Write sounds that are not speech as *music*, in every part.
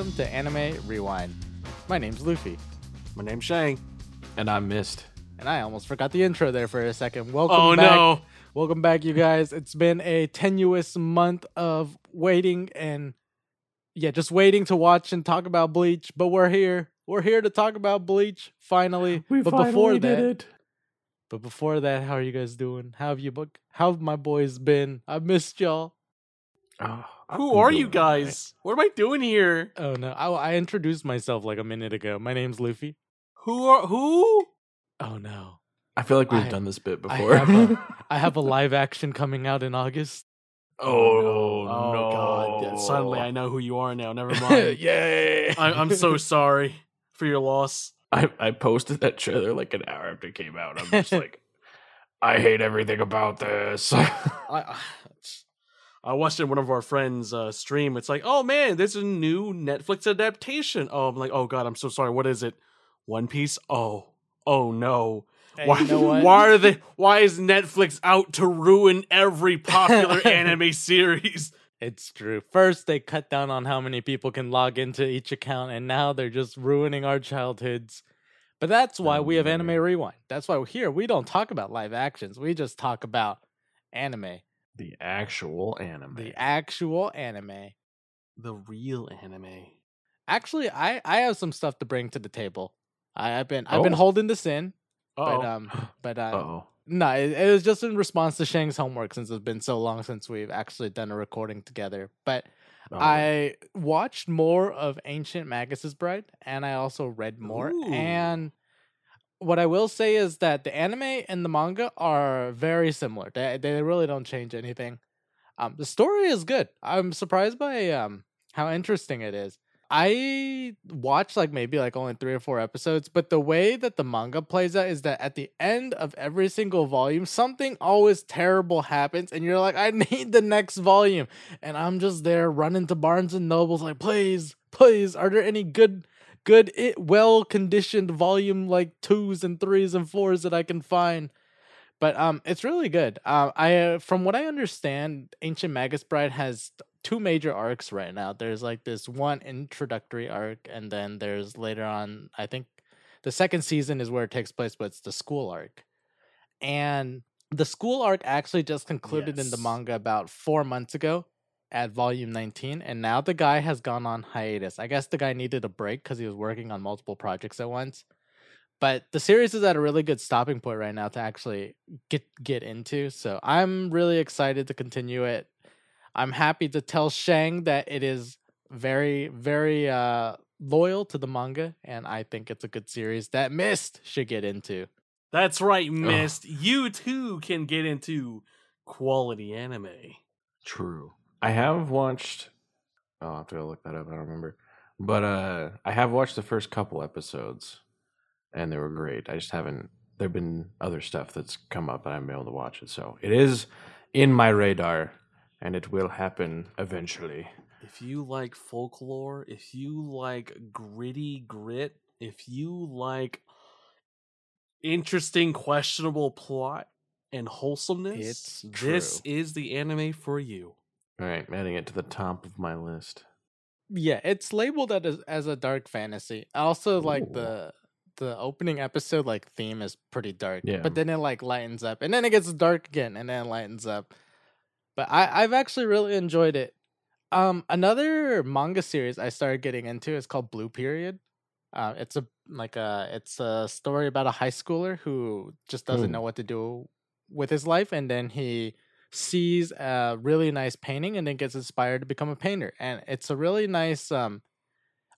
welcome to Anime Rewind. My name's Loofie, My name's Shang. And I missed. and I almost forgot the intro there for a second. Welcome Oh back. no. Welcome back, you guys. It's been a tenuous month of waiting and yeah, just waiting to watch and talk about Bleach, but we're here. We're here to talk about Bleach finally. We but finally before did that, it. but before that, how are you guys doing? How have you book? How have my boys been? I missed y'all. Oh, I've Who are you doing all right. guys? What am I doing here? Oh no, I, I introduced myself like a minute ago. My name's Loofie. Who are who? Oh no. I feel like we've I- done this bit I before. have, a, I have a *laughs* live action coming out in August. oh, oh no. Oh no. god. Yeah, suddenly I know who you are now. Never *laughs* mind. Yay. I, I'm so *laughs* sorry for your loss. I, I posted that trailer like an hour after it came out. I'm just like, I hate everything about this. I I- watched it one of our friends uh, stream. It's like, oh man, there's a new Netflix adaptation. Oh, I'm like, oh god, I'm so sorry. What is it? One Piece? Oh, oh no. Hey, why, you know *laughs* why are they? Why is Netflix out to ruin every popular *laughs* anime series? It's true. First, they cut down on how many people can log into each account, and now they're just ruining our childhoods. But that's why we have. Anime Rewind. That's why we're here. We don't talk about live actions. We just talk about anime, the actual anime. the actual anime. The real anime. Actually, I I have some stuff to bring to the table. I, I've been I've been Oh. holding this in, Oh, but um, but *laughs* uh, Uh-oh. No, it, it was just in response to Shang's homework since it's been so long since we've actually done a recording together. But Oh, I watched more of Ancient Magus's Bride and I also read more. Ooh. And what I will say is that the anime and the manga are very similar. They, they really don't change anything. Um, the story is good. I'm surprised by um, how interesting it is. I watched like maybe like only three or four episodes, but the way that the manga plays out is that at the end of every single volume, something always terrible happens, and you're like, I *laughs* need the next volume. And I'm just there running to Barnes and Nobles, like, please, please, are there any good, good, well conditioned volume like twos and threes and fours that I can find? But um, it's really good. Uh, I uh, from what I understand, Ancient Magus Bride has two major arcs right now. There's like this one introductory arc, and then there's later on. I think the second season is where it takes place, but it's the school arc, and the school arc actually just concluded in the manga about four months ago at volume 19 and now the guy has gone on hiatus i guess the guy needed a break because he was working on multiple projects at once but the series is at a really good stopping point right now to actually get get into so i'm really excited to continue it i'm happy to tell shang that it is very very uh loyal to the manga and i think it's a good series that mist should get into that's right, Mist. You too can get into quality anime. True. I have watched. Oh, I'll have to go look that up. I don't remember. But uh, I have watched the first couple episodes, and they were great. I just haven't. There've been other stuff that's come up, and I haven't been able to watch it. So it is in my radar, and it will happen eventually. If you like folklore, if you like gritty grit, if you like interesting, questionable plot and wholesomeness, this is the anime for you. All right, adding it to the top of my list. yeah it's labeled as as a dark fantasy also like the the opening episode like theme is pretty dark Yeah. but then it like lightens up and then it gets dark again and then it lightens up but i i've actually really enjoyed it um another manga series i started getting into is called blue period uh, it's a like a it's a story about a high schooler who just doesn't Hmm. know what to do with his life and then he sees a really nice painting and then gets inspired to become a painter. And it's a really nice um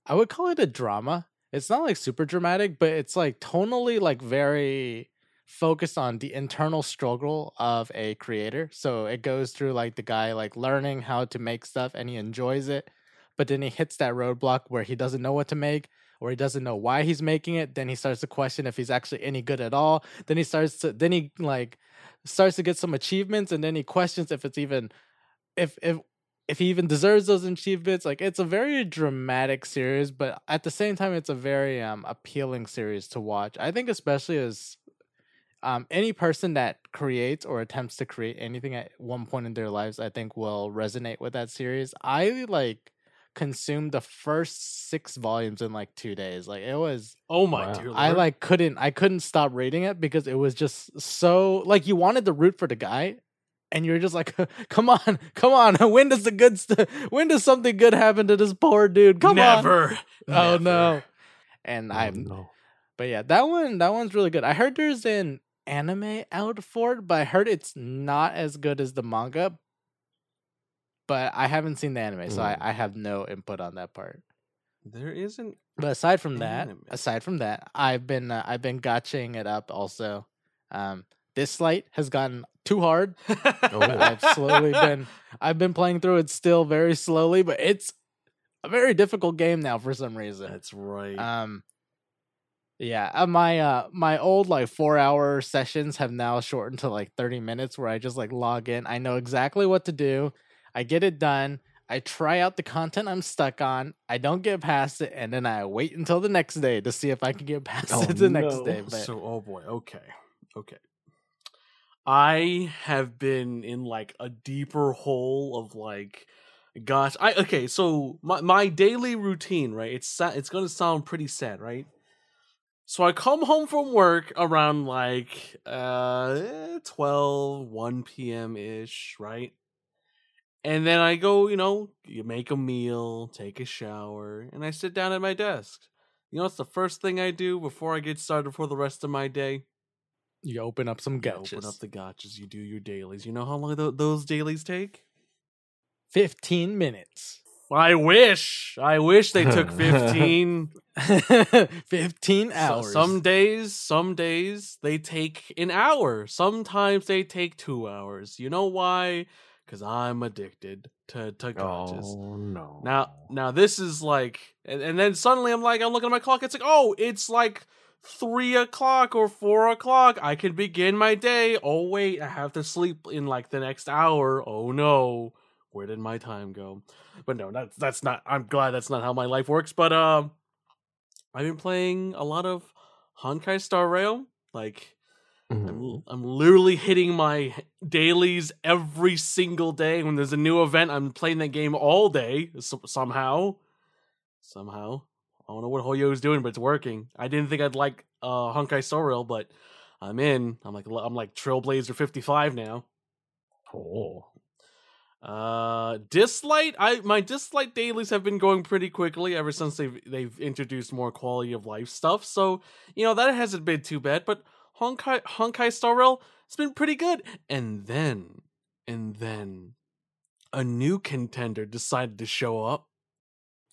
i would call it a drama. It's not like super dramatic but it's like tonally like very focused on the internal struggle of a creator. So it goes through like the guy like learning how to make stuff and he enjoys it but then he hits that roadblock where he doesn't know what to make or he doesn't know why he's making it. Then he starts to question if he's actually any good at all. Then he starts to then he like starts to get some achievements and then he questions if it's even if if if he even deserves those achievements. Like it's a very dramatic series, but at the same time, it's a very um appealing series to watch. I think especially as um any person that creates or attempts to create anything at one point in their lives, I think will resonate with that series. I like consumed the first six volumes in like two days. Like it was Oh my Wow. dear Lord. I like couldn't I couldn't stop reading it because it was just so like you wanted to root for the guy and you're just like *laughs* come on come on *laughs* when does the good st- when does something good happen to this poor dude come on never. *laughs* oh no and Oh, I'm no. but yeah that one that one's really good I heard there's an anime out for it but I heard it's not as good as the manga but I haven't seen the anime so I, Mm. I have no input on that part There isn't. but aside from that, Anime. aside from that, I've been uh, I've been gotching it up also. Um, Dislyte has gotten too hard. Oh. I've slowly been *laughs* I've been playing through it still very slowly, but it's a very difficult game now for some reason. That's right. Um, yeah, uh, my uh my old like four hour sessions have now shortened to like thirty minutes, where I just like log in. I know exactly what to do. I get it done. I try out the content I'm stuck on. I don't get past it, and then I wait until the next day to see if I can get *laughs* past Oh, it the next day. But so, oh boy. Okay. Okay. I have been in like a deeper hole of like, gosh. I okay. So my my daily routine, right? It's it's gonna sound pretty sad, right? So I come home from work around like uh 12, 1 p.m. ish, right? And then I go, you know, you make a meal, take a shower, and I sit down at my desk. You know it's the first thing I do before I get started for the rest of my day? you open up some You gachas. Open up the gachas. You do your dailies. You know how long th- those dailies take? Fifteen minutes. I wish. I wish they took 15. *laughs* Fifteen So- hours. some days, some days they take an hour. Sometimes they take two hours. You know why? Because I'm addicted to, to gachas. Oh no. Now, now this is like, and, and then suddenly I'm like, I'm looking at my clock. It's like, oh, it's like three o'clock or four o'clock. I can begin my day. Oh wait, I have to sleep in like the next hour. Oh no, where did my time go? But no, that's that's not. I'm glad that's not how my life works. But um, I've been playing a lot of Honkai Star Rail. Like I'm, Mhm. l- I'm literally hitting my dailies every single day. When there's a new event, I'm playing that game all day so- somehow. Somehow. I don't know what Hoyo is doing, but it's working. I didn't think I'd like uh, Honkai Star Rail, but I'm in. I'm like I'm like Trailblazer 55 now. Oh. Uh, Dislyte. I my Dislyte dailies have been going pretty quickly ever since they've they've introduced more quality of life stuff. So you know that hasn't been too bad. But Honkai Honkai Star Rail, it's been pretty good. And then and then a new contender decided to show up.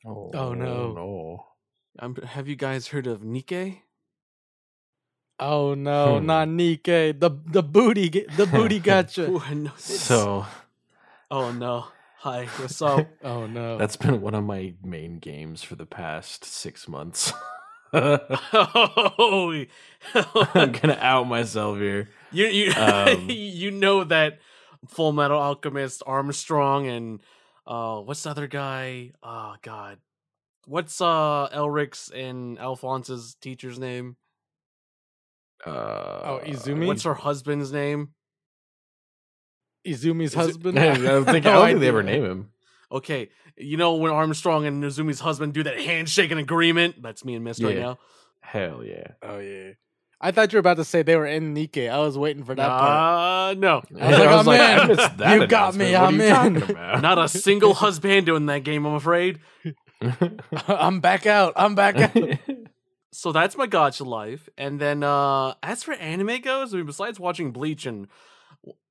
Oh, Oh, no. No. Um, have you guys heard of Nikke? oh no, Hmm. not Nikke. The the booty ge- the *laughs* booty gacha. Ooh, I. So oh no, hi, what's *laughs* up? oh no. that's been one of my main games for the past six months. *laughs* oh, I'm gonna out myself here. *laughs* You you Um, *laughs* you know that Full Metal Alchemist Armstrong and uh what's the other guy? Oh god. What's uh Elric's and Alphonse's teacher's name? Uh, Oh, Izumi? What's her husband's name? Izumi's Is it- husband. *laughs* I don't think, I No don't think they ever name him. Okay, you know when Armstrong and Izumi's husband do that handshake and agreement? That's me and Mist right now. Hell yeah. Oh yeah. I thought you were about to say they were in Nikke. I was waiting for that part. Uh no. *laughs* I was like, I'm in. I missed that You got me. What I'm you in. about? Not a *laughs* single husband in that game, I'm afraid. *laughs* I'm back out. I'm back out. so that's my gacha life and then uh as for anime goes i mean besides watching bleach and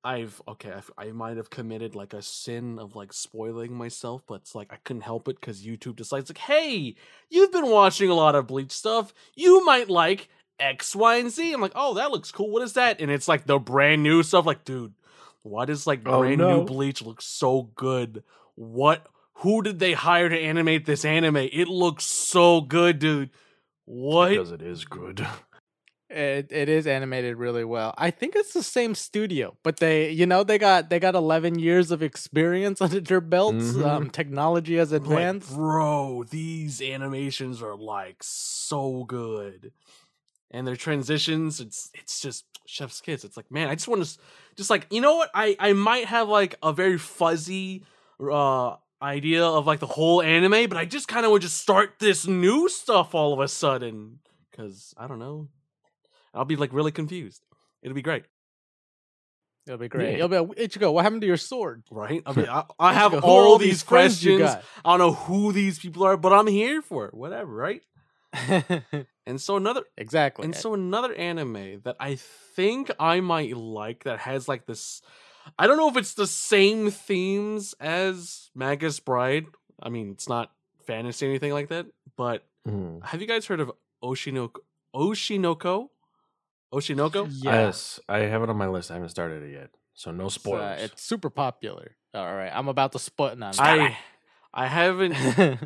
i've okay I've, i might have committed like a sin of like spoiling myself but it's like i couldn't help it because youtube decides like hey you've been watching a lot of bleach stuff. You might like x y and z. I'm like oh that looks cool. What is that? And it's like the brand new stuff like dude why does like Oh, brand no. new bleach look so good? What who did they hire to animate this anime? It looks so good dude. What because it is good. *laughs* It it is animated really well. I think it's the same studio, but they you know they got they got eleven years of experience *laughs* under their belts. Mhm. Um, technology has Like, advanced. bro, these animations are like so good, and their transitions. It's it's just chef's kiss. It's like man, I just want to just like you know what I I might have like a very fuzzy uh idea of like the whole anime, but I just kind of would just start this new stuff all of a sudden because I don't know. I'll be like really confused. It'll be great, It'll be great. Yeah. You'll be like, Ichigo, what happened to your sword? right? I, *laughs* mean, I, I have *laughs* Ichigo, all these friends questions. I don't know who these people are, but I'm here for it. Whatever, right? *laughs* And so another exactly. and so another anime that I think I might like that has like this I don't know if it's the same themes as Magus Bride. I mean, it's not fantasy or anything like that, but Mhm. have you guys heard of Oshi no Ko Oshinoko? Oshi no Ko? Yes, I have it on my list. I haven't started it yet, so no It's, uh, spoilers. it's super popular. All right, I'm about to split now. I I haven't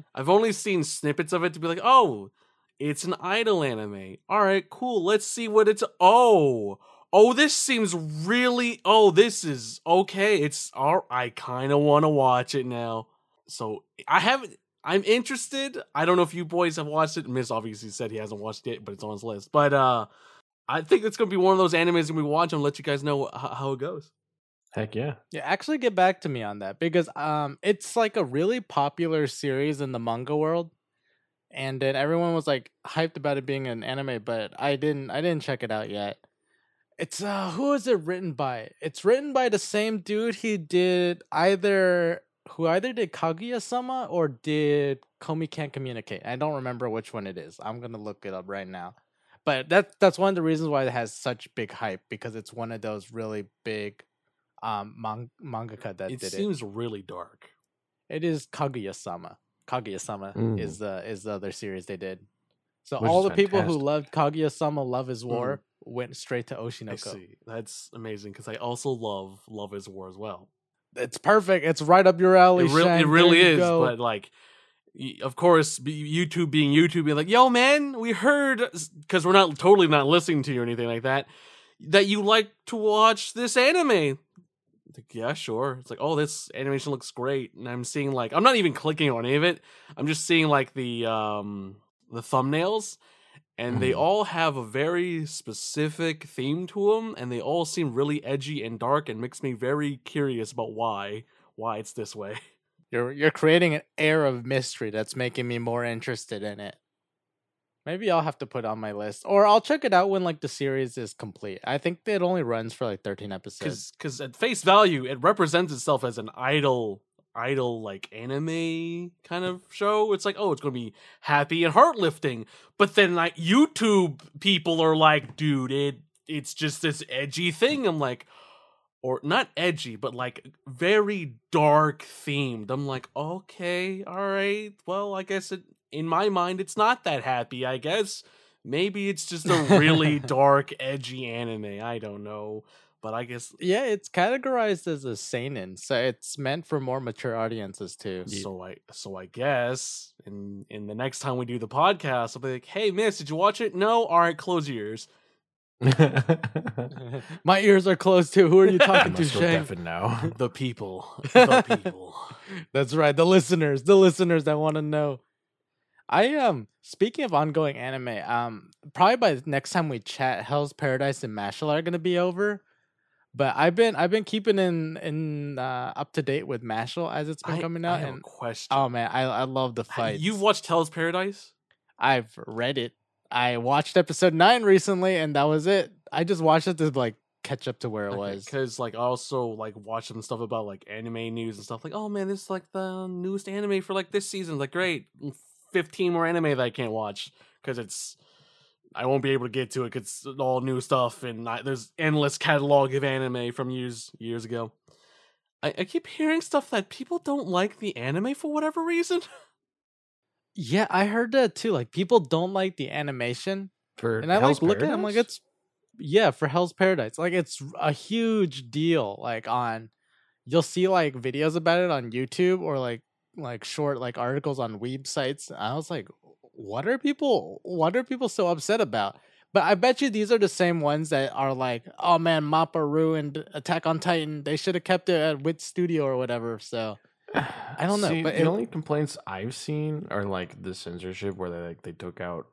*laughs* I've only seen snippets of it to be like, oh, it's an idol anime. All right, cool. Let's see what it's. Oh, oh, this seems really. Oh, this is okay. It's all. I kind of want to watch it now. So I haven't. I'm interested. I don't know if you boys have watched it. Mist obviously said he hasn't watched it, but it's on his list. But uh, I think it's gonna be one of those animes and we watch and let you guys know how, how it goes. Heck yeah. Yeah, actually get back to me on that because um it's like a really popular series in the manga world. And then everyone was like hyped about it being an anime, but I didn't I didn't check it out yet. It's uh who is it written by? It's written by the same dude he did either who either did Kaguya Sama or did Komi Can't Communicate. I don't remember which one it is. I'm gonna look it up right now. But that that's one of the reasons why it has such big hype because it's one of those really big um man- mangaka that It did seems really dark. it. It is Kaguya Sama. Kaguya Sama Mm. is the is the other series they did. So Which all the people who loved Kaguya Sama Love is War went straight to I Oshi no Ko. see. That's amazing because I also love Love Is War as well. It's perfect. It's right up your alley. it, Shang. it really you is go. but like of course youtube being youtube being like yo man we heard because we're not totally not listening to you or anything like that that you like to watch this anime. Like, yeah sure. It's like oh this animation looks great. And i'm seeing like i'm not even clicking on any of it. I'm just seeing like the um the thumbnails and they Mhm. all have a very specific theme to them and they all seem really edgy and dark and makes me very curious about why why it's this way *laughs* You're you're creating an air of mystery that's making me more interested in it. Maybe I'll have to put on my list, or I'll check it out when like the series is complete. I think it only runs for like thirteen episodes. because at face value it represents itself as an idol idol like anime kind of show it's like oh it's gonna be happy and heartlifting. but then like youtube people are like dude it it's just this edgy thing i'm like or not edgy but like very dark themed i'm like okay all right well i guess it in my mind it's not that happy i guess maybe it's just a really *laughs* dark edgy anime i don't know but i guess Yeah, it's categorized as a seinen, so it's meant for more mature audiences too. So I so I guess in in the next time we do the podcast, I'll be like, "Hey, Mist, did you watch it? No. All right, close your ears." *laughs* My ears are closed too. Who are you talking to, must go Shane? deafen now. *laughs* The people, *laughs* the people. That's right. The listeners, the listeners that want to know. I um speaking of ongoing anime, um probably by the next time we chat, Hell's Paradise and Mashle are gonna be over. But I've been I've been keeping in in uh, up to date with Mashle as it's been I, coming I out, have a and question. oh man, I I love the Ha- fights. You've watched Hell's Paradise? I've read it. I watched episode nine recently, and that was it. I just watched it to like catch up to where it was. because like I also like watch some stuff about like anime news and stuff. Like, oh man, this is like the newest anime for like this season. Like, great, mm, fifteen more anime that I can't watch because it's I won't be able to get to it. 'cause it's all new stuff, and I, there's endless catalog of anime from years years ago. I, I keep hearing stuff that people don't like the anime for whatever reason. *laughs* Yeah, I heard that too. Like people don't like the animation, For and I Hell's like look at it. I'm like, it's yeah for Hell's Paradise. Like it's a huge deal. Like on, you'll see like videos about it on YouTube or like like short like articles on weeb sites. I was like, what are people? What are people so upset about? But I bet you these are the same ones that are like, oh man, Mappa ruined Attack on Titan. They should have kept it at Wit Studio or whatever. So *sighs* I don't know, See, but the it- only complaints I've seen are like the censorship where they like they took out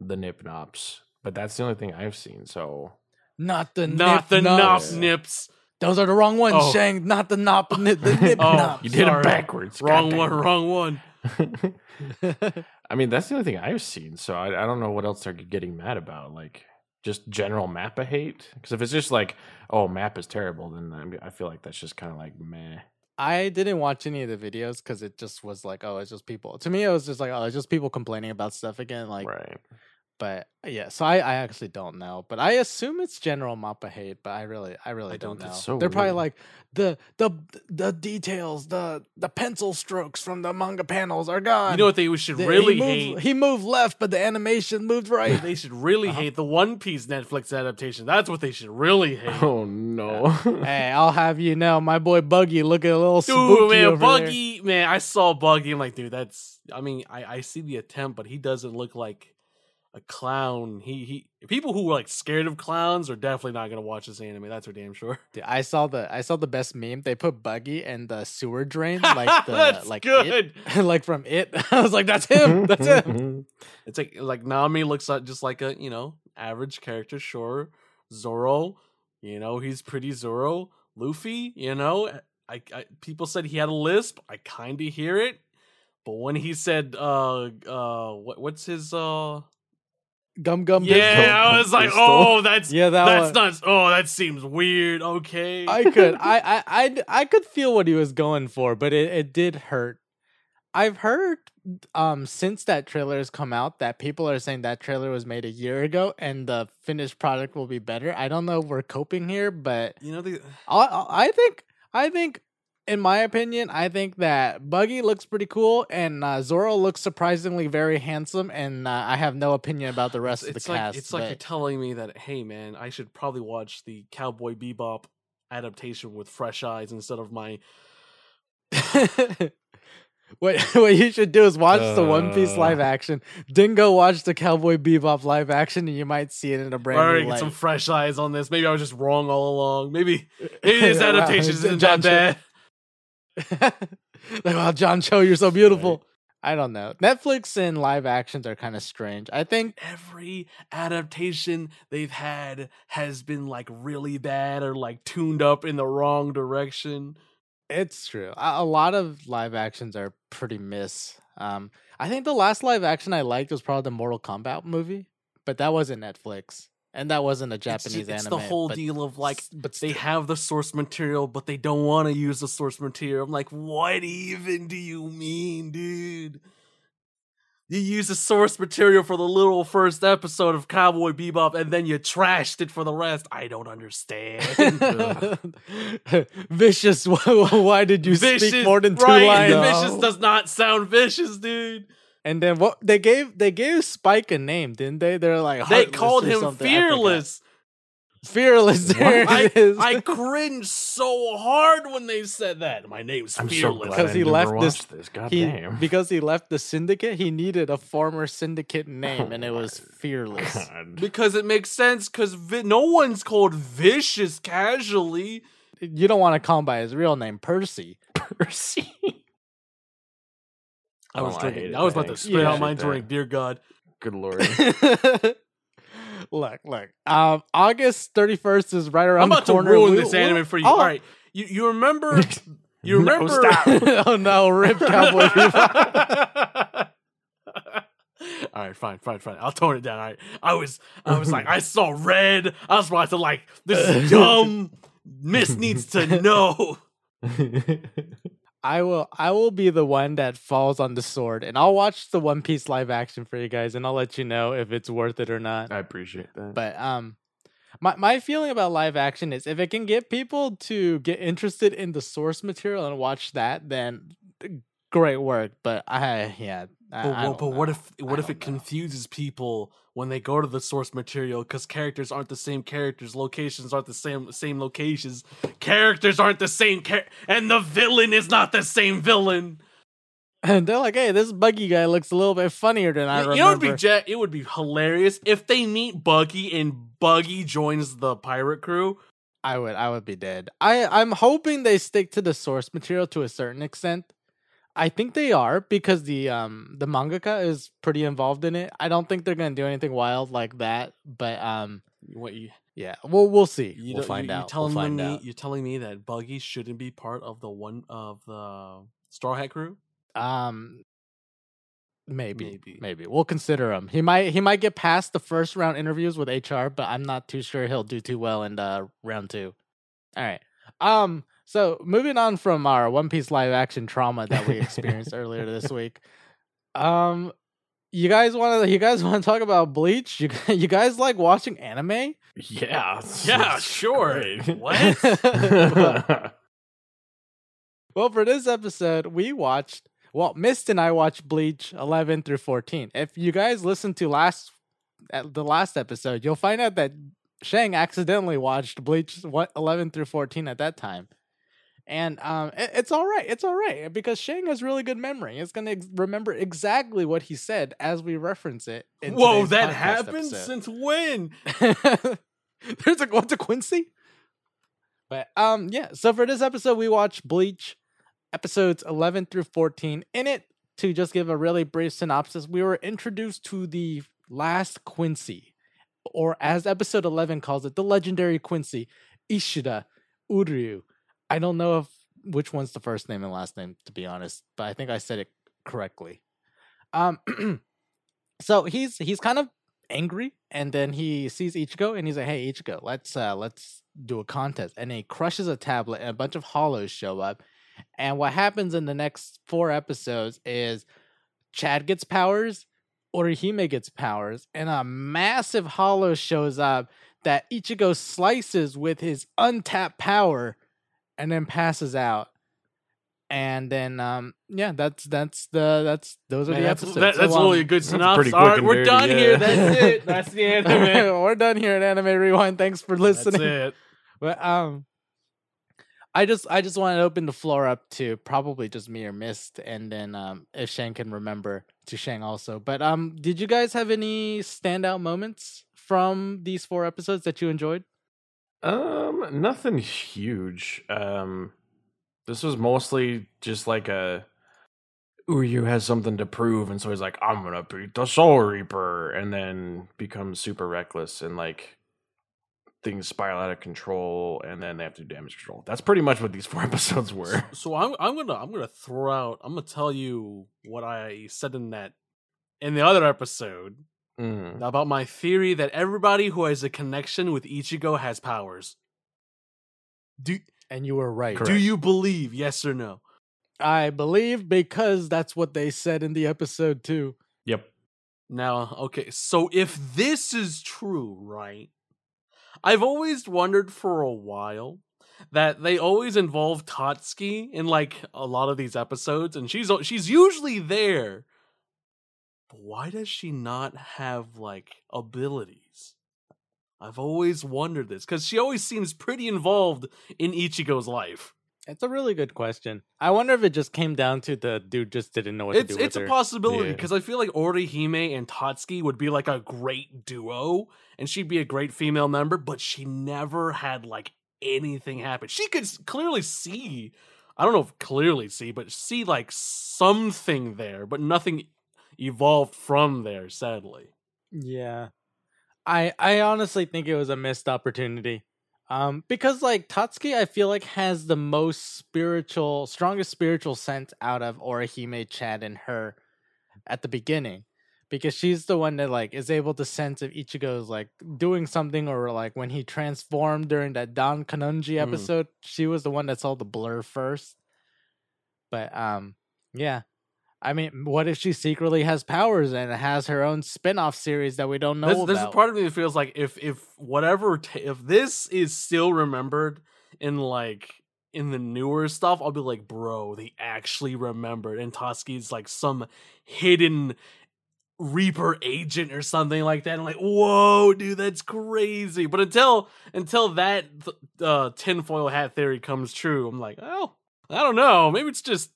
the nip nops. But that's the only thing I've seen. So not the Not the nip nop nops. nips. Those are the wrong ones, Oh. Shang. Not the nop, nip, the *laughs* nip Oh, nops. you did Sorry. it backwards. Wrong goddamn. one, wrong one. *laughs* I mean, that's the only thing I've seen. So I, I don't know what else they're getting mad about. Like just general Mappa hate. Because if it's just like, oh, map is terrible, then I, mean, I feel like that's just kind of like meh. I didn't watch any of the videos because it just was like, oh, it's just people. To me, it was just like, oh, it's just people complaining about stuff again. Like, right. But yeah. So I, I actually don't know, but I assume it's general Mappa hate. But I really, I really I don't, know. so They're probably like the the the details, the the pencil strokes from the manga panels are gone. You know what they should The- really he moved, hate? He moved left, but the animation moved *laughs* right. They should really Uh-huh. hate the One Piece Netflix adaptation. That's what they should really *laughs* hate. Oh, no. *laughs* hey, I'll have you know, my boy Buggy looking a little Dude, spooky man, over there. Buggy, man, I saw Buggy. I'm like, dude, that's. I mean, I, I see the attempt, but he doesn't look like a clown. He he. People who are like scared of clowns are definitely not gonna watch this anime. That's for damn sure. Dude, I saw the I saw the best meme. They put Buggy and the sewer drain, *laughs* like the that's like good. It, *laughs* like from it. *laughs* I was like, that's him. That's him. It's like like Nami looks like just like a you know average character. Sure, Zoro, you know he's pretty Zoro. Luffy, you know, I, I people said he had a lisp. I kind of hear it, but when he said uh uh what what's his uh Gum gum. yeah, I was like, Pistol. oh that's yeah. That that's one. not oh that seems weird. Okay, I could *laughs* I, I I I could feel what he was going for, but it, it did hurt. I've heard um since that trailer has come out that people are saying that trailer was made a year ago and the finished product will be better. I don't know if we're coping here, but you know the I, I I think I think in my opinion, I think that Buggy looks pretty cool and uh, Zoro looks surprisingly very handsome. And uh, I have no opinion about the rest it's, of the it's like cast. it's like you're telling me that hey man, I should probably watch the Cowboy Bebop adaptation with fresh eyes instead of my *laughs* what *laughs* what you should do is watch the One Piece Uh. live action, then go watch the Cowboy Bebop live action, and you might see it in a brand Alright, new get light. some fresh eyes on this. Maybe I was just wrong all along. Maybe *laughs* maybe this adaptation isn't that bad. *laughs* like, wow, John Cho, you're so beautiful. I don't know. Netflix and live actions are kind of strange. I think Every adaptation they've had has been like really bad or like tuned up in the wrong direction. it's true. A, a lot of live actions are pretty miss. Um, I think the last live action I liked was probably the Mortal Kombat movie, but that wasn't Netflix, and that wasn't a It's, ju- Japanese it's the whole but, deal of like but they have the source material, but they don't want to use the source material. I'm like, what even do you mean, dude? You use the source material for the little first episode of Cowboy Bebop, and then you trashed it for the rest. I don't understand. *laughs* vicious. Why, *laughs* why did you vicious, speak more than two right? lines? Vicious does not sound vicious, dude. And then what they gave they gave Spike a name, didn't they? They're like They called him something. I forgot. fearless. Fearless. There I, it is. *laughs* I cringed so hard when they said that. My name's I'm fearless. glad 'Cause I he never left this- watched this. God he damn. because he left the syndicate, he needed a former syndicate *laughs* oh name, and it was Oh Fearless. God. Because it makes sense. Because vi- no one's called vicious casually. You don't want to call him by his real name, Percy. *laughs* Percy. I was Oh, drinking. hate I, was about to spit Yeah. out my drink. Dear God. Good lord. *laughs* look, look. Um, August thirty first is right around I'm about the to ruin We- this we- anime for you. oh. All right. You you remember? *laughs* You No, remember? stop. *laughs* oh no, Rip Cowboy All right, fine, fine, fine. I'll tone it down. Right. I was, I was like, I saw red. I was about to like, this dumb. Mist needs to know. I will I will be the one that falls on the sword and I'll watch the One Piece live action for you guys and I'll let you know if it's worth it or not. I appreciate that. But um my my feeling about live action is if it can get people to get interested in the source material and watch that, then great work. But I yeah. But, but what if what if it know. confuses people when they go to the source material because characters aren't the same characters, locations aren't the same same locations, characters aren't the same char- and the villain is not the same villain. And *laughs* they're like, "Hey, this buggy guy looks a little bit funnier than I remember." it would be ja- it would be hilarious if they meet Buggy and Buggy joins the pirate crew. I would I would be dead. I I'm hoping they stick to the source material to a certain extent. I think they are because the um the mangaka is pretty involved in it. I don't think they're gonna do anything wild like that, but um What you yeah, we'll we'll see. You we'll find you, out. You're telling we'll me out. you're telling me that Buggy shouldn't be part of the one of the Straw Hat crew? Um, maybe, Maybe. maybe, we'll consider him. He might he might get past the first round interviews with HR, but I'm not too sure he'll do too well in uh, round two. All right. Um. So moving on from our One Piece live action trauma that we experienced *laughs* earlier this week. Um. You guys want to? You guys *laughs* want to talk about Bleach? You you guys like watching anime? Yeah. Yeah, sure. great. *laughs* What? Well, for this episode, we watched. Well, Mist and I watched Bleach 11 through 14. If you guys listened to last at the last episode, you'll find out that Shang accidentally watched Bleach what 11 through 14 at that time. And um, it- it's all right. It's all right because Shang has really good memory. It's gonna ex- remember exactly what he said as we reference it. Whoa, that happened episode. since when? *laughs* There's a what's a Quincy? But um yeah, so for this episode we watch Bleach episodes 11 through 14. In it to just give a really brief synopsis, we were introduced to the last Quincy or as episode 11 calls it, the legendary Quincy Ishida Uryu. I don't know if which one's the first name and last name to be honest, but I think I said it correctly. Um *clears throat* so he's he's kind of angry and then he sees Ichigo and he's like, "Hey Ichigo, let's uh let's do a contest." And he crushes a tablet and a bunch of hollows show up. And what happens in the next 4 episodes is Chad gets powers, Orihime gets powers, and a massive hollow shows up that Ichigo slices with his untapped power and then passes out. And then um yeah, that's that's the that's those are Man, the that's episodes. that- So, that's um, really a good that's *laughs* synopsis. pretty All quick right, and we're dirty, done here. That's *laughs* it. That's the anime. *laughs* We're done here at Anime Rewind. Thanks for listening. That's it. But um I just I just want to open the floor up to probably just me or Mist and then um if Shang can remember to Shang also. But um did you guys have any standout moments from these four episodes that you enjoyed? Um, nothing huge. Um, this was mostly just like a Uryu has something to prove, and so he's like, "I'm gonna beat the Soul Reaper," and then becomes super reckless and like things spiral out of control, and then they have to do damage control. That's pretty much what these four *laughs* episodes were. So I'm I'm gonna I'm gonna throw out I'm gonna tell you what I said in that in the other episode Mm. about my theory that everybody who has a connection with Ichigo has powers. Do And you were right. do you believe? Yes or no? I believe because that's what they said in the episode too. Yep. Now, okay, so if this is true, right? I've always wondered for a while that they always involve Tatsuki in like a lot of these episodes, and she's she's usually there. But why does she not have like abilities? I've always wondered this because she always seems pretty involved in Ichigo's life. It's a really good question. I wonder if it just came down to the dude just didn't know what it's to do it's a her. possibility Yeah. because I feel like Orihime and Tatsuki would be like a great duo, and she'd be a great female member, but she never had like anything happen. She could clearly see, I don't know if clearly see, but see like something there, but nothing evolved from there. Sadly, Yeah. I I honestly think it was a missed opportunity. Um because like Tatsuki I feel like has the most spiritual strongest spiritual sense out of Orihime Chad and her at the beginning. Because she's the one that like is able to sense if Ichigo's like doing something or like when he transformed during that Don Kanonji Mm. episode, she was the one that saw the blur first. But um yeah. I mean, what if she secretly has powers and has her own spin-off series that we don't know there's, about? there's a part of me that feels like if if whatever ta if this is still remembered in like in the newer stuff, I'll be like, bro, they actually remembered, and Tatsuki's like some hidden Reaper agent or something like that. I'm like, whoa, dude, that's crazy. But until until that th- uh, tinfoil hat theory comes true, I'm like, oh, I don't know. Maybe it's just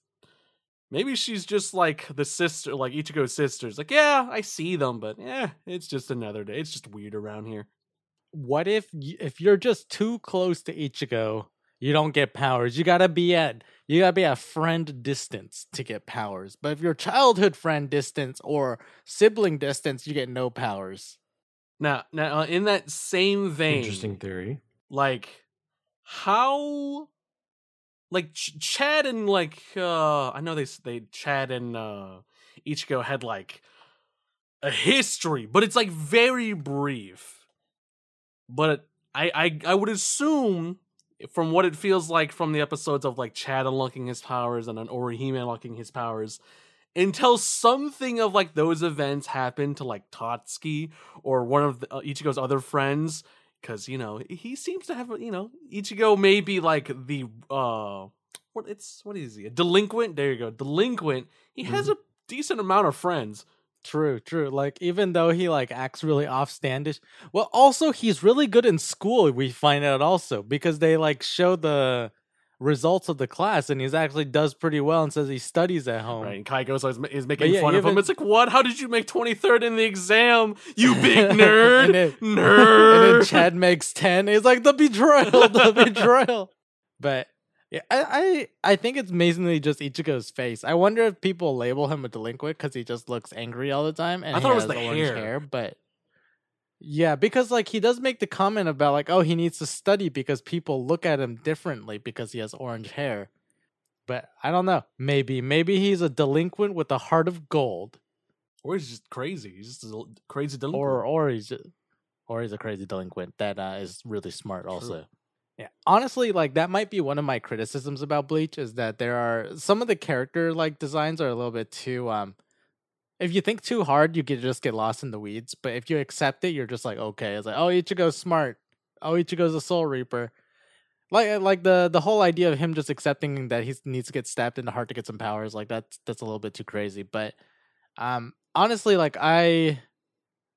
maybe she's just like the sister, like Ichigo's sisters. Like, yeah, I see them, but yeah, it's just another day. It's just weird around here. What if if you're just too close to Ichigo, you don't get powers. You gotta be at you gotta be at friend distance to get powers. But if you're childhood friend distance or sibling distance, you get no powers. Now, now uh, in that same vein, Interesting theory. like how like Ch- Chad and like uh I know they they Chad and uh Ichigo had like a history, but it's like very brief. But I I I would assume from what it feels like from the episodes of like Chad unlocking his powers and then Orihime unlocking his powers until something of like those events happen to like Tatsuki or one of the, uh, Ichigo's other friends because you know he seems to have you know Ichigo may be like the uh what it's what is he a delinquent there you go delinquent he has a decent amount of friends True, true. Like even though he like acts really offstandish, well, also he's really good in school. We find out also because they like show the results of the class, and he's actually does pretty well and says he studies at home. right and Keigo's always ma- is making yeah, fun of him it's like what how did you make 23rd in the exam you *laughs* big nerd *laughs* And then- nerd And then Chad makes ten. He's like the betrayal, the *laughs* betrayal. But yeah, I, I I think it's amazingly just Ichigo's face. I wonder if people label him a delinquent because he just looks angry all the time and I he thought it was has the orange hair. But yeah, because like he does make the comment about like oh he needs to study because people look at him differently because he has orange hair. But I don't know. Maybe maybe he's a delinquent with a heart of gold. or he's just crazy he's just a crazy delinquent or or he's just, or he's a crazy delinquent that uh, is really smart also yeah honestly like that might be one of my criticisms about bleach is that there are some of the character like designs are a little bit too um if you think too hard you could just get lost in the weeds but if you accept it you're just like okay it's like oh ichigo's smart. Oh ichigo's a soul reaper. Like like the the whole idea of him just accepting that he needs to get stabbed in the heart to get some powers like that's that's a little bit too crazy but um honestly like i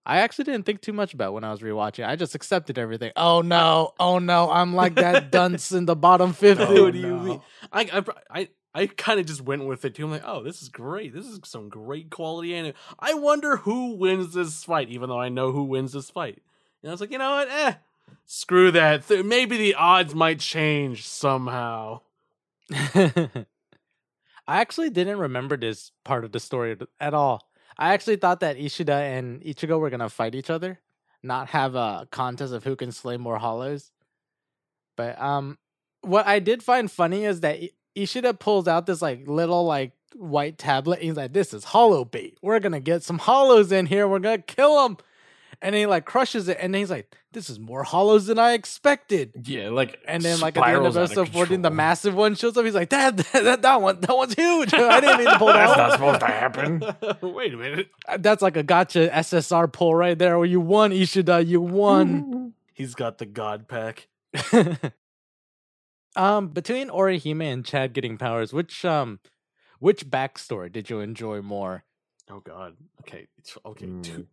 i actually didn't think too much about when i was rewatching. I just accepted everything. Oh no. Oh no. I'm like that dunce *laughs* in the bottom 50 what do you mean? I I I, I kind of just went with it too. I'm like, oh, this is great. This is some great quality anime. I wonder who wins this fight, even though I know who wins this fight. And I was like, you know what? Eh, screw that. Th- maybe the odds might change somehow. *laughs* I actually didn't remember this part of the story at all. I actually thought that Ishida and Ichigo were gonna fight each other, not have a contest of who can slay more hollows. But um, what I did find funny is that Ishida pulls out this like little like white tablet. He's like, "This is hollow bait. We're gonna get some hollows in here. We're gonna kill them." And he like crushes it, and then he's like, "This is more hollows than I expected." Yeah, like And then, like at the end of episode 14, the massive one shows up. He's like, "Dad, *laughs* that, that one, that one's huge. *laughs* I didn't mean to pull that That's out." not supposed to happen. *laughs* Wait a minute. That's like a gacha SSR pull right there. Where you won, Ishida. You won. He's got the god pack. Um, between Orihime and Chad getting powers, which um, which backstory did you enjoy more? Oh god. Okay. Okay. Mm.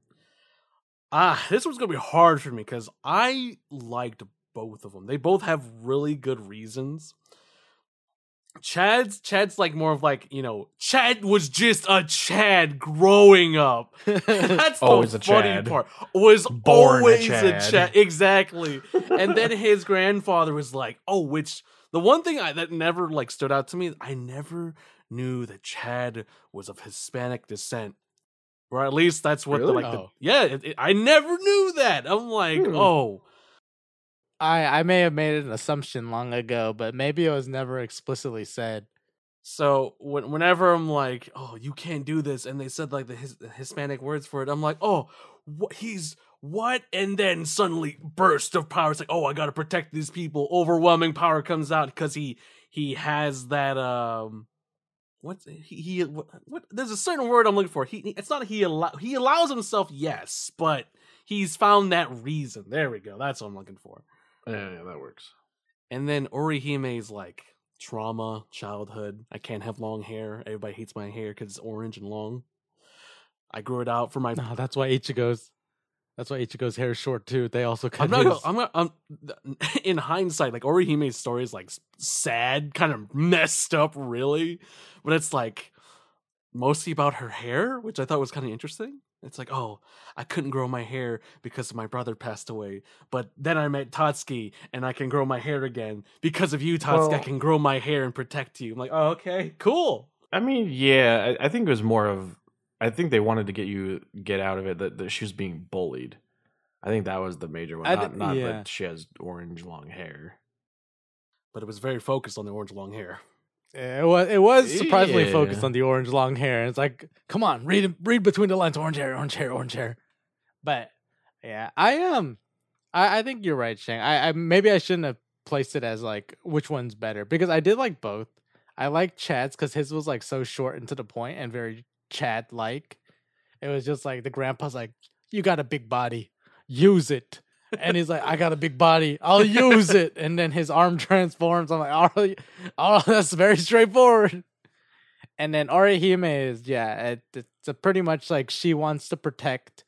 Ah, this one's gonna be hard for me because I liked both of them. They both have really good reasons. Chad's Chad's like more of like you know Chad was just a Chad growing up. *laughs* That's the Always a funny Chad. part. Was Born a always a Chad. Chad. Exactly. and then *laughs* his grandfather was like, "Oh, which the one thing I, that never like stood out to me, I never knew that Chad was of Hispanic descent." Or at least that's what the Really? like the, Oh. yeah, it, it- I never knew that. I'm like, Hmm. "Oh, I I may have made an assumption long ago, but maybe it was never explicitly said. So when, whenever I'm like, "Oh, you can't do this," and they said like the, his, Hispanic words for it, I'm like, "Oh, what? He's what?" And then suddenly burst of power. It's like, "Oh, I gotta protect these people." Overwhelming power comes out because he he has that um, what's he, he what, what? There's a certain word I'm looking for. He- it's not he allow he allows himself, yes, but he's found that reason. There we go. That's what I'm looking for. Yeah, yeah, that works. And then Orihime's like trauma, childhood. I can't have long hair. Everybody hates my hair because it's orange and long. I grew it out for my. No, that's why Ichigo's. That's why Ichigo's hair is short too. They also cut I'm not. his. Gonna, I'm not. I'm, *laughs* in hindsight, like Orihime's story is like sad, kind of messed up, really. But it's like mostly about her hair, which I thought was kind of interesting. It's like, oh, I couldn't grow my hair because my brother passed away, but then I met Tatsuki and I can grow my hair again because of you, Tatsuki. I can grow my hair and protect you. I'm like, oh, okay, cool. I mean, yeah, I, I think it was more of. I think they wanted to get you get out of it that, that she was being bullied. I think that was the major one, not, not yeah. that she has orange long hair. But it was very focused on the orange long hair. Yeah, It was it was surprisingly focused on the orange long hair. It's like, come on, read read between the lines, orange hair, orange hair, orange hair. But yeah, I am. Um, I, I think you're right, Shang. I, I maybe I shouldn't have placed it as like which one's better because I did like both. I like Chad's because his was like so short and to the point and very Chad like. It was just like the grandpa's like, "You got a big body, use it." And he's like, "I got a big body, I'll use it." And then his arm transforms. I'm like, "Oh, oh that's very straightforward." And then Orihime is yeah, it, it's pretty much like she wants to protect,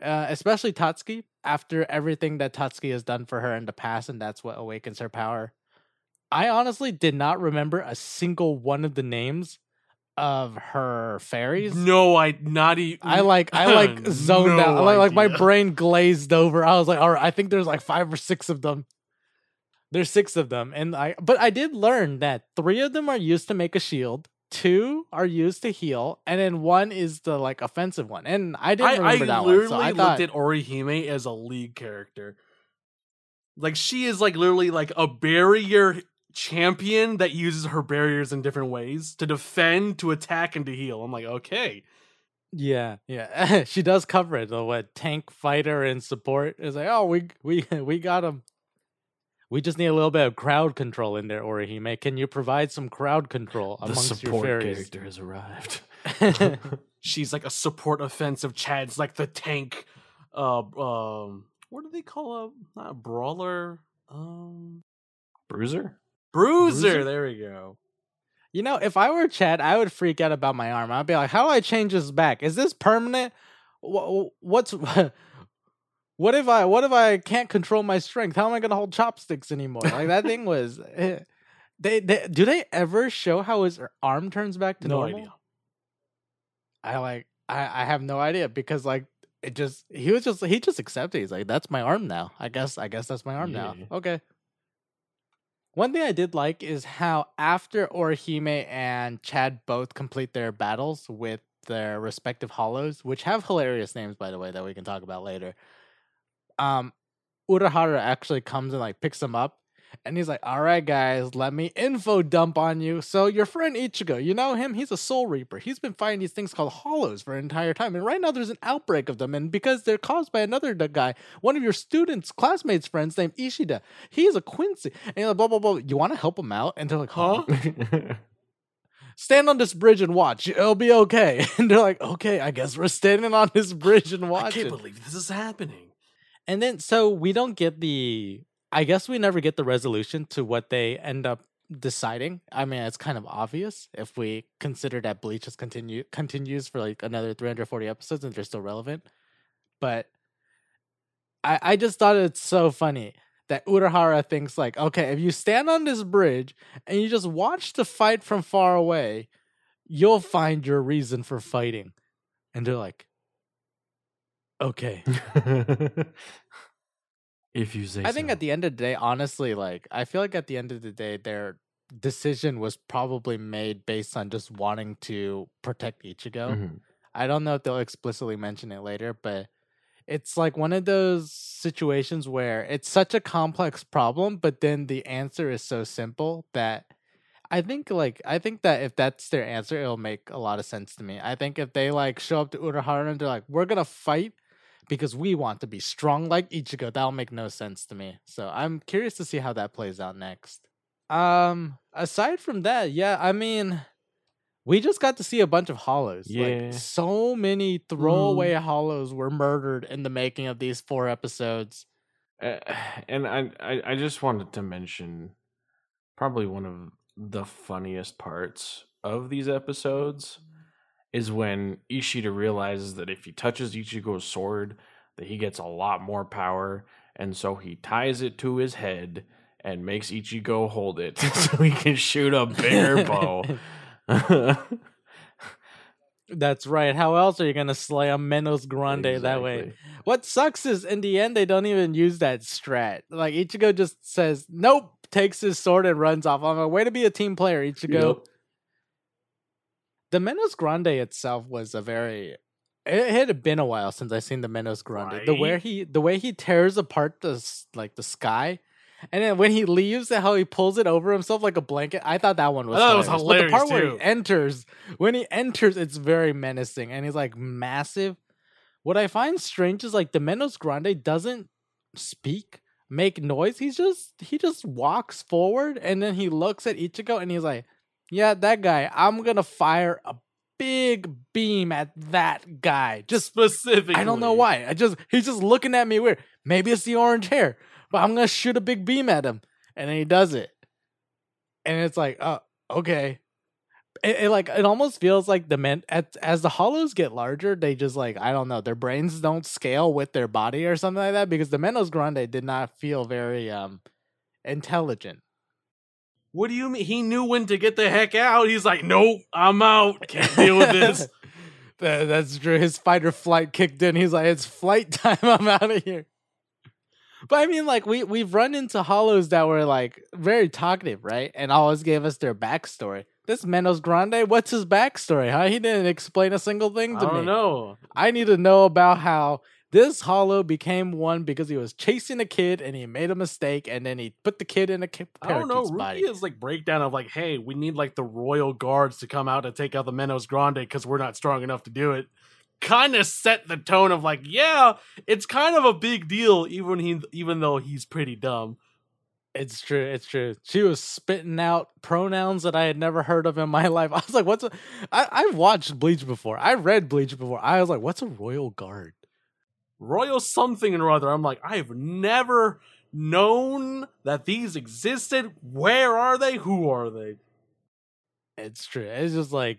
uh, especially Tatsuki after everything that Tatsuki has done for her in the past, and that's what awakens her power. I honestly did not remember a single one of the names of her fairies. No, I not even. I like I like *laughs* zoned No out. Like, like my brain glazed over. I was like, all right, I think there's like five or six of them. There's six of them, and I but I did learn that three of them are used to make a shield, two are used to heal, and then one is the like offensive one. And I didn't I, remember I that one, so I thought, looked at Orihime as a league character. Like she is like literally like a barrier champion that uses her barriers in different ways to defend, to attack, and to heal. I'm like, okay. yeah, yeah, *laughs* she does cover it though. What tank, fighter, and support is like, oh, we we *laughs* we got him. We just need a little bit of crowd control in there, Orihime. Can you provide some crowd control The amongst your support fairies? character has arrived. *laughs* She's like a support offensive. Chad's like the tank. Uh, um, what do they call a not a brawler? Um, Bruiser? Bruiser. Bruiser? There we go. You know, if I were Chad, I would freak out about my arm. I'd be like, "How do I change this back? Is this permanent? What's *laughs* what if I what if I can't control my strength? How am I going to hold chopsticks anymore?" Like that thing *laughs* was. eh, They, they do they ever show how his arm turns back to No normal? idea. I like I I have no idea because like it just he was just he just accepted. He's like, "That's my arm now. I guess I guess that's my arm now." Okay. One thing I did like is how after Orihime and Chad both complete their battles with their respective hollows, which have hilarious names by the way that we can talk about later. Um Urahara actually comes and like picks them up and he's like, "All right, guys, let me info dump on you. So your friend Ichigo, you know him? He's a Soul Reaper. He's been fighting these things called Hollows for an entire time, and right now there's an outbreak of them. And because they're caused by another guy, one of your students, classmates, friends named Ishida. He's a Quincy, and you're like, blah blah blah. You want to help him out? And they're like, huh? *laughs* *laughs* Stand on this bridge and watch. It'll be okay. *laughs* And they're like, okay, I guess we're standing on this bridge and watching. I can't believe this is happening. And then so we don't get the I guess we never get the resolution to what they end up deciding. I mean, it's kind of obvious if we consider that Bleach has continue continues for like another 340 episodes and they're still relevant. But I I just thought it's so funny that Urahara thinks like, okay, if you stand on this bridge and you just watch the fight from far away, you'll find your reason for fighting. And they're like, okay. *laughs* if you say I think so. at the end of the day, honestly, like I feel like at the end of the day, their decision was probably made based on just wanting to protect Ichigo. Mhm. I don't know if they'll explicitly mention it later, but it's like one of those situations where it's such a complex problem, but then the answer is so simple that I think like I think that if that's their answer, it'll make a lot of sense to me. I think if they like show up to Urahara and they're like, "We're gonna fight because we want to be strong like Ichigo," that'll make no sense to me. So I'm curious to see how that plays out next. Um, aside from that, yeah, I mean, we just got to see a bunch of hollows. Yeah. Like so many throwaway hollows were murdered in the making of these four episodes. Uh, *sighs* and I, I I just wanted to mention probably one of the funniest parts of these episodes is when Ishida realizes that if he touches Ichigo's sword that he gets a lot more power and so he ties it to his head and makes Ichigo hold it *laughs* so he can shoot a bigger *laughs* bow. That's right. How else are you gonna slay a Menos Grande that way? What sucks is in the end they don't even use that strat. Like Ichigo just says nope, takes his sword and runs off. I'm like, way to be a team player, Ichigo. Yep. The Menos Grande itself was a very. It, had been a while since I seen the Menos Grande. The way Right? he the way he tears apart the like the sky, and then when he leaves, how he pulls it over himself like a blanket. I thought that one was. Oh, thought it was But the hilarious, part where he enters, when he enters, it's very menacing, and he's like massive. What I find strange is like the Menos Grande doesn't speak, make noise. He's just he just walks forward and then he looks at Ichigo and he's like, "Yeah, that guy. I'm gonna fire a big beam at that guy." Just specifically. I don't know why. I just he's just looking at me weird. Maybe it's the orange hair, but I'm gonna shoot a big beam at him, and then he does it, and it's like, oh, okay. It, it like it almost feels like the men at, as the hollows get larger, they just like I don't know, their brains don't scale with their body or something like that because the Menos Grande did not feel very um intelligent. What do you mean? He knew when to get the heck out. He's like, nope, I'm out. Can't deal with this. *laughs* That- that's true. His fight or flight kicked in. He's like, "It's flight *laughs* time. I'm out of here." But I mean, like we we've run into hollows that were like very talkative, right? And always gave us their backstory. This Menos Grande, what's his backstory? Huh? He didn't explain a single thing I to don't me. know. I need to know about how this hollow became one because he was chasing a kid and he made a mistake, and then he put the kid in a ki- I don't know. body. Rukia's like breakdown of like, hey, we need like the royal guards to come out and take out the Menos Grande because we're not strong enough to do it. Kind of set the tone of like, yeah, it's kind of a big deal, even he, even though he's pretty dumb. It's true. It's true. She was spitting out pronouns that I had never heard of in my *laughs* life. I was like, "What's a?" I I've watched Bleach before. I read Bleach before. I was like, "What's a royal guard?" Royal something or other. I'm like, I've never known that these existed. Where are they? Who are they? It's true. It's just like,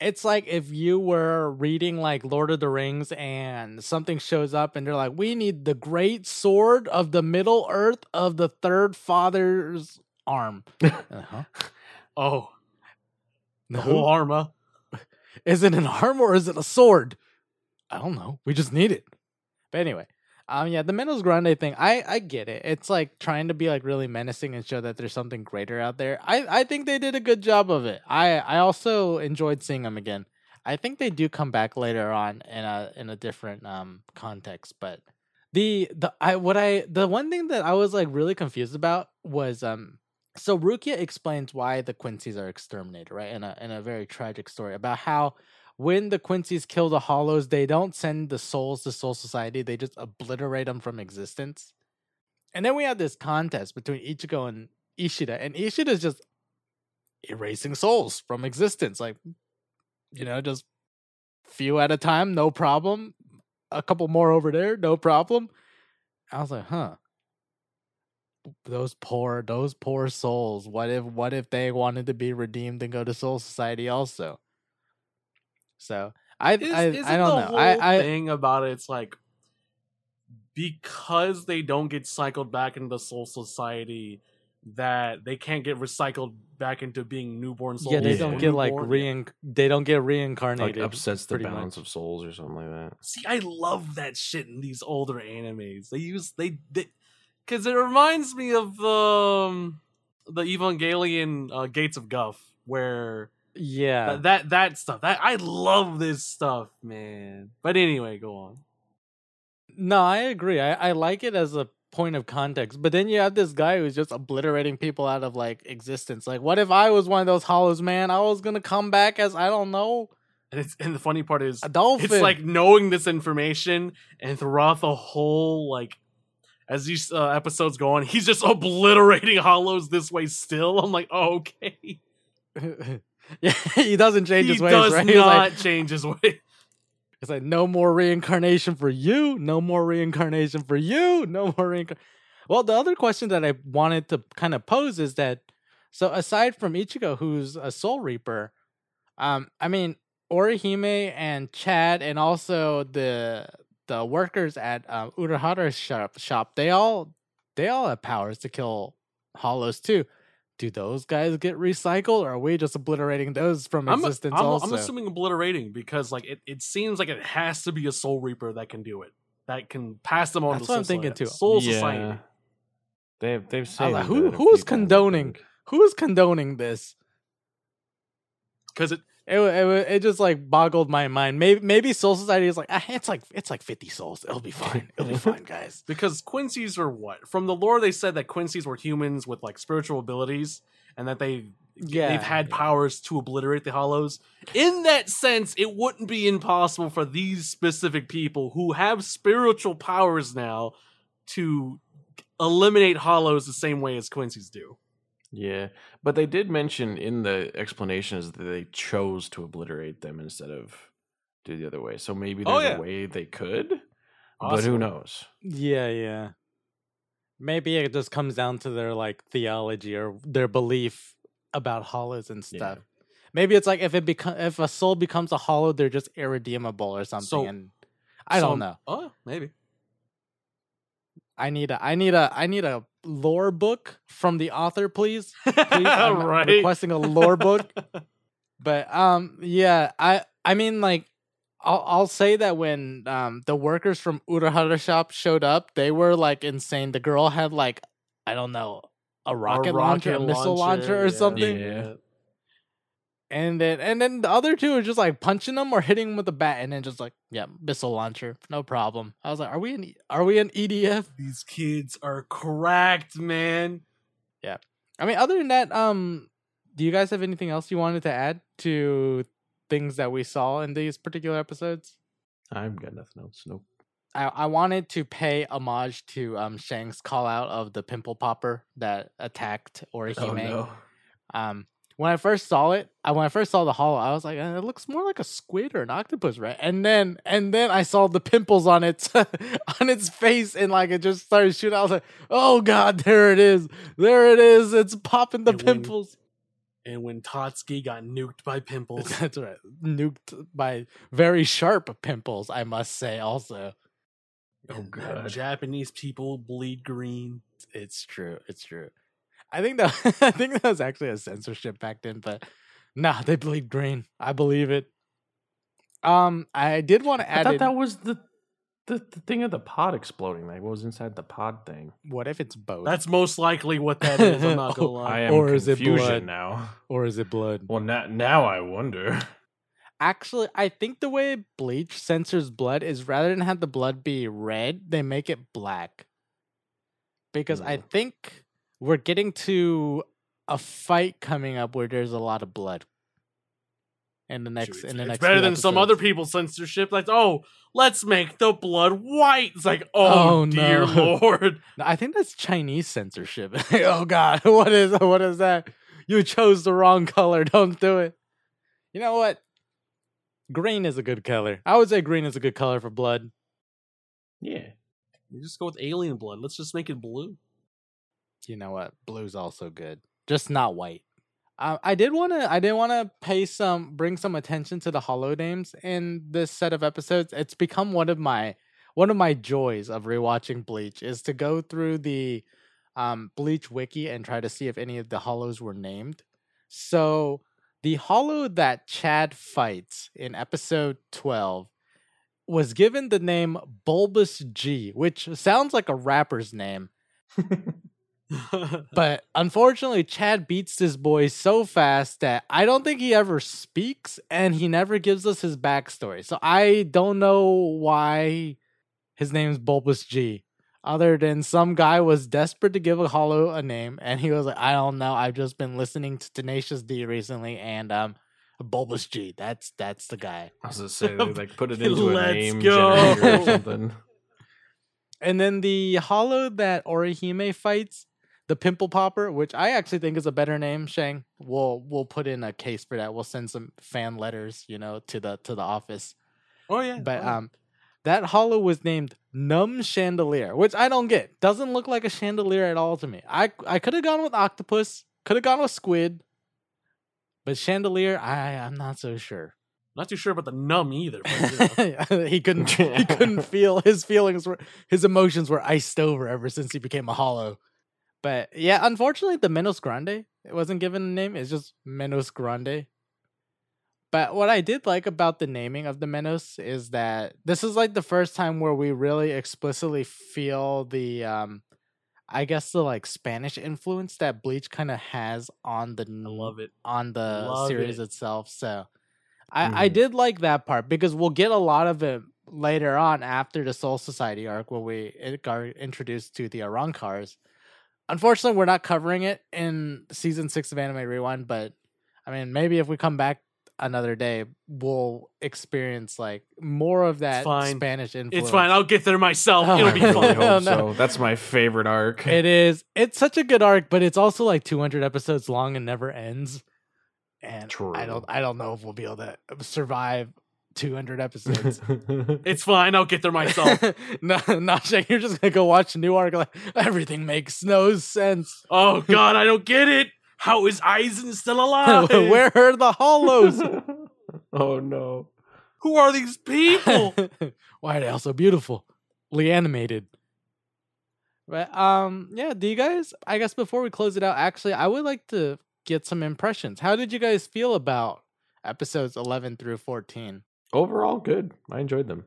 it's like if you were reading like Lord of the Rings and something shows up and they're like, "We need the great sword of the Middle Earth of the Third Father's arm." *laughs* uh-huh. Oh, the No. whole armor. *laughs* Is it an arm or is it a sword? I don't know. We just need it. But anyway, um, yeah, the Menos Grande thing, I I get it. It's like trying to be like really menacing and show that there's something greater out there. I I think they did a good job of it. I I also enjoyed seeing them again. I think they do come back later on in a in a different um context, but the the I what I the one thing that I was like really confused about was um so Rukia explains why the Quincy's are exterminated, right? In a in a very tragic story about how when the Quincy's kill the Hollows, they don't send the souls to Soul Society; they just obliterate them from existence. And then we have this contest between Ichigo and Ishida, and Ishida's just erasing souls from existence, like you know, just few at a time, no problem. A couple more over there, no problem. I was like, huh those poor those poor souls what if what if they wanted to be redeemed and go to soul society also so i Is, I, I don't the know whole i i thing about it, it's like because they don't get cycled back into the Soul Society, that they can't get recycled back into being newborn souls. yeah they Yeah. don't or get like newborn- rein they don't get reincarnated. like reincarnated upsets the balance much. of souls or something like that. See, I love that shit in these older animes. They use they because it reminds me of um the Evangelion uh, Gates of Guff, where yeah. That, that that stuff. That I love this stuff, man. But anyway, go on. no i agree. I, I like it as a point of context but then you have this guy who's just obliterating people out of like existence. Like what if i was one of those hollows man? I was gonna come back as i don't know. And it's and the funny part is a dolphin. it's like knowing this information and throughout the whole like as these uh, episodes go on he's just *laughs* obliterating hollows this way still. I'm like oh, okay *laughs* yeah, *laughs* he doesn't change he his ways, Does right? not like, change his way it's like no more reincarnation for you, no more reincarnation for you, no more reincarnation. Well, the other question that I wanted to kind of pose is that so aside from Ichigo, who's a Soul Reaper, um, I mean Orihime and Chad, and also the the workers at um, Urahara's shop, shop, they all they all have powers to kill hollows too. Do those guys get recycled, or are we just obliterating those from I'm, existence? I'm, also, I'm assuming obliterating because like it, it seems like it has to be a Soul Reaper that can do it. That can pass them on That's to what I'm thinking, too. Soul Yeah. Society. They've they've said like, who- who's condoning- who's condoning this? Because it It, it, it just like boggled my mind. Maybe maybe Soul Society is like ah, it's like it's like fifty souls. It'll be fine. It'll be fine, guys. *laughs* because Quincy's are what? From the lore they said that Quincy's were humans with like spiritual abilities and that they Yeah, they've had yeah. powers to obliterate the hollows. In that sense, it wouldn't be impossible for these specific people who have spiritual powers now to eliminate hollows the same way as Quincy's do. Yeah, but they did mention in the explanations that they chose to obliterate them instead of do the other way. So maybe Oh, there's yeah. a way they could, but who knows? Yeah, yeah. Maybe it just comes down to their like theology or their belief about hollows and Yeah. stuff. Maybe it's like if it become if a soul becomes a hollow, they're just irredeemable or something. So- and I So- don't know. Oh, maybe. I need a I need a I need a lore book from the author, please. *laughs* Please, I'm right. requesting a lore book. *laughs* But um, yeah, I I mean like. I'll, I'll say that when um, the workers from Urahara shop showed up, they were like insane. The girl had like I don't know a rocket, launcher, a missile launcher, or yeah. something. Yeah. And then and then the other two are just like punching them or hitting them with a bat, and then just like yeah, missile launcher, no problem. I was like, are we in are we in EDF? These kids are cracked, man. Yeah, I mean, other than that, um, do you guys have anything else you wanted to add to things that we saw in these particular episodes? I've got nothing else. Nope. I, I wanted to pay homage to um Shang's call out of the pimple popper that attacked Orihime. Oh no. Um, when I first saw it, I when I first saw the hollow, I was like, "Uh, it looks more like a squid or an octopus, right? And then and then I saw the pimples on its *laughs* on its face, and like it just started shooting. I was like, oh god, there it is, there it is, it's popping the And when- pimples. And when Tatsuki got nuked by pimples, *laughs* That's right, nuked by very sharp pimples, I must say. Also, Oh, God. Japanese people bleed green. it's true, it's true. I think that *laughs* I think that was actually a censorship back then, but nah, they bleed green. I believe it. Um, I did want to I add. thought in- that was the, the the thing of the pod exploding. Like what was inside the pod thing? What if it's both? That's most likely what that *laughs* is. I'm not gonna Oh, lie. I am Or is it blood? now. or is it blood? Well, now now I wonder. Actually, I think the way bleach censors blood is rather than have the blood be red, they make it black. Because I Mm. think we're getting to a fight coming up where there's a lot of blood. In the next, Shoot, in the it's next, better few than some other episodes. people's censorship. Like, oh, let's make the blood white. It's like, oh, Oh, dear *laughs* no. lord. No, I think that's Chinese censorship. *laughs* oh God, *laughs* what is what is that? You chose the wrong color. Don't do it. You know what? Green is a good color. I would say green is a good color for blood. Yeah. You just go with alien blood. Let's just make it blue. You know what? Blue's also good, just not white. Uh, I did want to. I did want to pay some, bring some attention to the hollow names in this set of episodes. It's become one of my one of my joys of rewatching Bleach is to go through the um, Bleach wiki and try to see if any of the hollows were named. So the hollow that Chad fights in episode twelve was given the name Bulbous G, which sounds like a rapper's name. *laughs* *laughs* But unfortunately, Chad beats this boy so fast that I don't think he ever speaks and he never gives us his backstory. So I don't know why his name's Bulbous G. Other than some guy was desperate to give a hollow a name, and he was like, I don't know. I've just been listening to Tenacious D recently, and um Bulbous G. That's that's the guy. I was gonna say they like put it *laughs* into a Let's name go. generator or something. *laughs* And then the hollow that Orihime fights, the pimple popper, which I actually think is a better name, Shang. We'll we'll put in a case for that. We'll send some fan letters, you know, to the to the office. oh, yeah. But oh, um that hollow was named Numb Chandelier, which I don't get. Doesn't look like a chandelier at all to me. I I could have gone with octopus, could have gone with squid, but chandelier, I I'm not so sure. Not too sure about the numb either. But, you know. *laughs* he couldn't he couldn't *laughs* feel his feelings were his emotions were iced over ever since he became a hollow. But yeah, unfortunately the Menos Grande It wasn't given a name. It's just Menos Grande. But what I did like about the naming of the Menos is that this is like the first time where we really explicitly feel the um I guess the like Spanish influence that Bleach kind of has on the I love it. on the Love series it. itself. So I, I Mhm. did like that part because we'll get a lot of it later on after the Soul Society arc where we got introduced to the Arrancars. Unfortunately, we're not covering it in season six of Anime Rewind, but I mean, maybe if we come back another day, we'll experience like more of that fine. Spanish influence. It's fine. I'll get there myself. Oh, It'll be really fun. *laughs* No. so. That's my favorite arc. It is. It's such a good arc, but it's also like 200 episodes long and never ends. And I don't. I don't know if we'll be able to survive 200 episodes. *laughs* It's fine. I'll get there myself. *laughs* no, not *laughs* Shane. You're just gonna go watch a new arc. Like everything makes no sense. oh God, I don't get it. How is Aizen still alive? Where are the hollows? oh no. Who are these people? Why are they all so beautiful? animated. But um, yeah. Do you guys? I guess before we close it out, actually, I would like to get some impressions. How did you guys feel about episodes 11 through 14? Overall, good. I enjoyed them.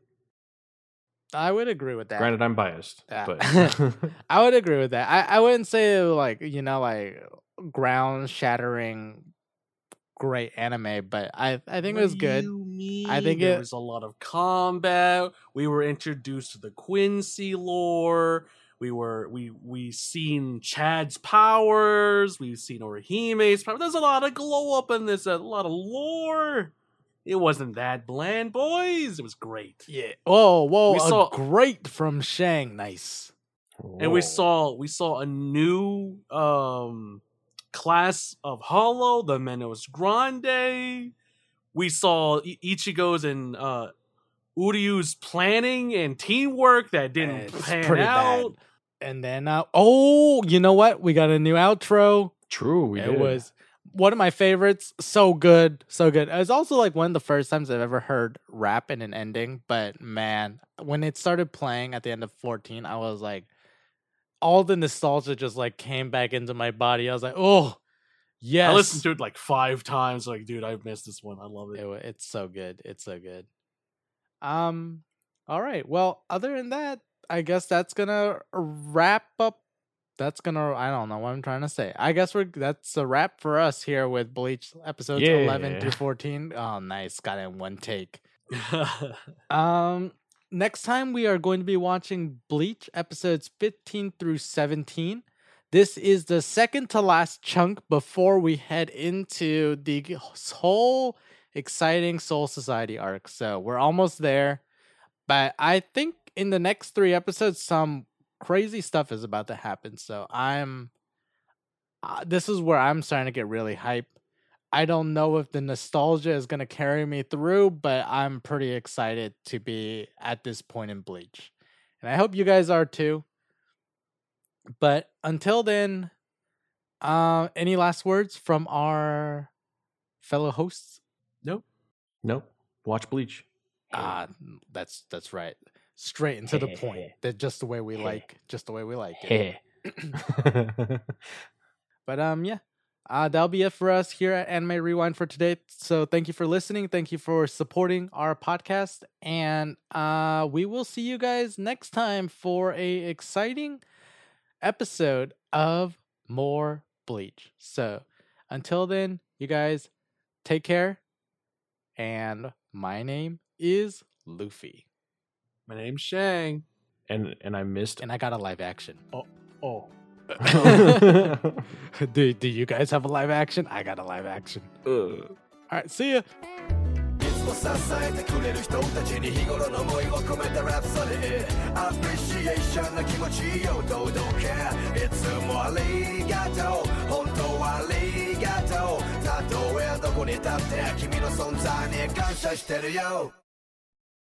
I would agree with that. Granted, I'm biased, Yeah. but *laughs* *laughs* I would agree with that. I, I wouldn't say like you know like ground shattering great anime, but I I think it was good. do you mean? I think there it- was a lot of combat. We were introduced to the Quincy lore. We were we we seen Chad's powers. We've seen Orihime's power. There's a lot of glow up in this. A lot of lore. It wasn't that bland, boys. It was great. Yeah. Oh, whoa! We a saw- great from Shang. Nice. and we saw we saw a new um class of hollow the menos grande we saw I- ichigo's and uh uryu's planning and teamwork that didn't It's pan out bad. And then uh, oh, you know what? We got a new outro. True, we it did. was one of my favorites. So good, so good. It was also like one of the first times I've ever heard rap in an ending. But man, when it started playing at the end of fourteen, I was like, all the nostalgia just like came back into my body. I was like, oh, yes. i listened to it like five times like dude i've missed this one i love it It, it's so good. It's so good. Um. All right. Well, other than that, I guess that's gonna wrap up. That's gonna. I don't know what I'm trying to say. I guess we're. That's a wrap for us here with Bleach episodes 11 through 14. Oh, nice. Got it in one take. *laughs* Um. Next time we are going to be watching Bleach episodes 15 through 17. This is the second to last chunk before we head into the whole exciting Soul Society arc. So we're almost there. But I think in the next three episodes, some crazy stuff is about to happen. So I'm. Uh, this is where I'm starting to get really hype. I don't know if the nostalgia is going to carry me through, but I'm pretty excited to be at this point in Bleach. And I hope you guys are too. But until then, uh, any last words from our fellow hosts? nope Nope. Watch Bleach. Ah, that's that's right. Straight and to the point. *laughs* That just the way we *laughs* like, just the way we like it. *laughs* But um, yeah, uh, that'll be it for us here at Anime Rewind for today. So thank you for listening. Thank you for supporting our podcast, and uh, we will see you guys next time for a exciting episode of more Bleach. So until then, you guys take care. And my name is Loofie, my name's shang and and I missed. and I got a live action. oh *laughs* *laughs* do, do you guys have a live action? I got a live action. Ugh. All right, see ya. いつも支えてくれる人たちに日頃の思いを込めたラプソディアプリシエーションな気持ちを届けいつもありがとう本当はありがとうたとえどこに立って君の存在に感謝してるよ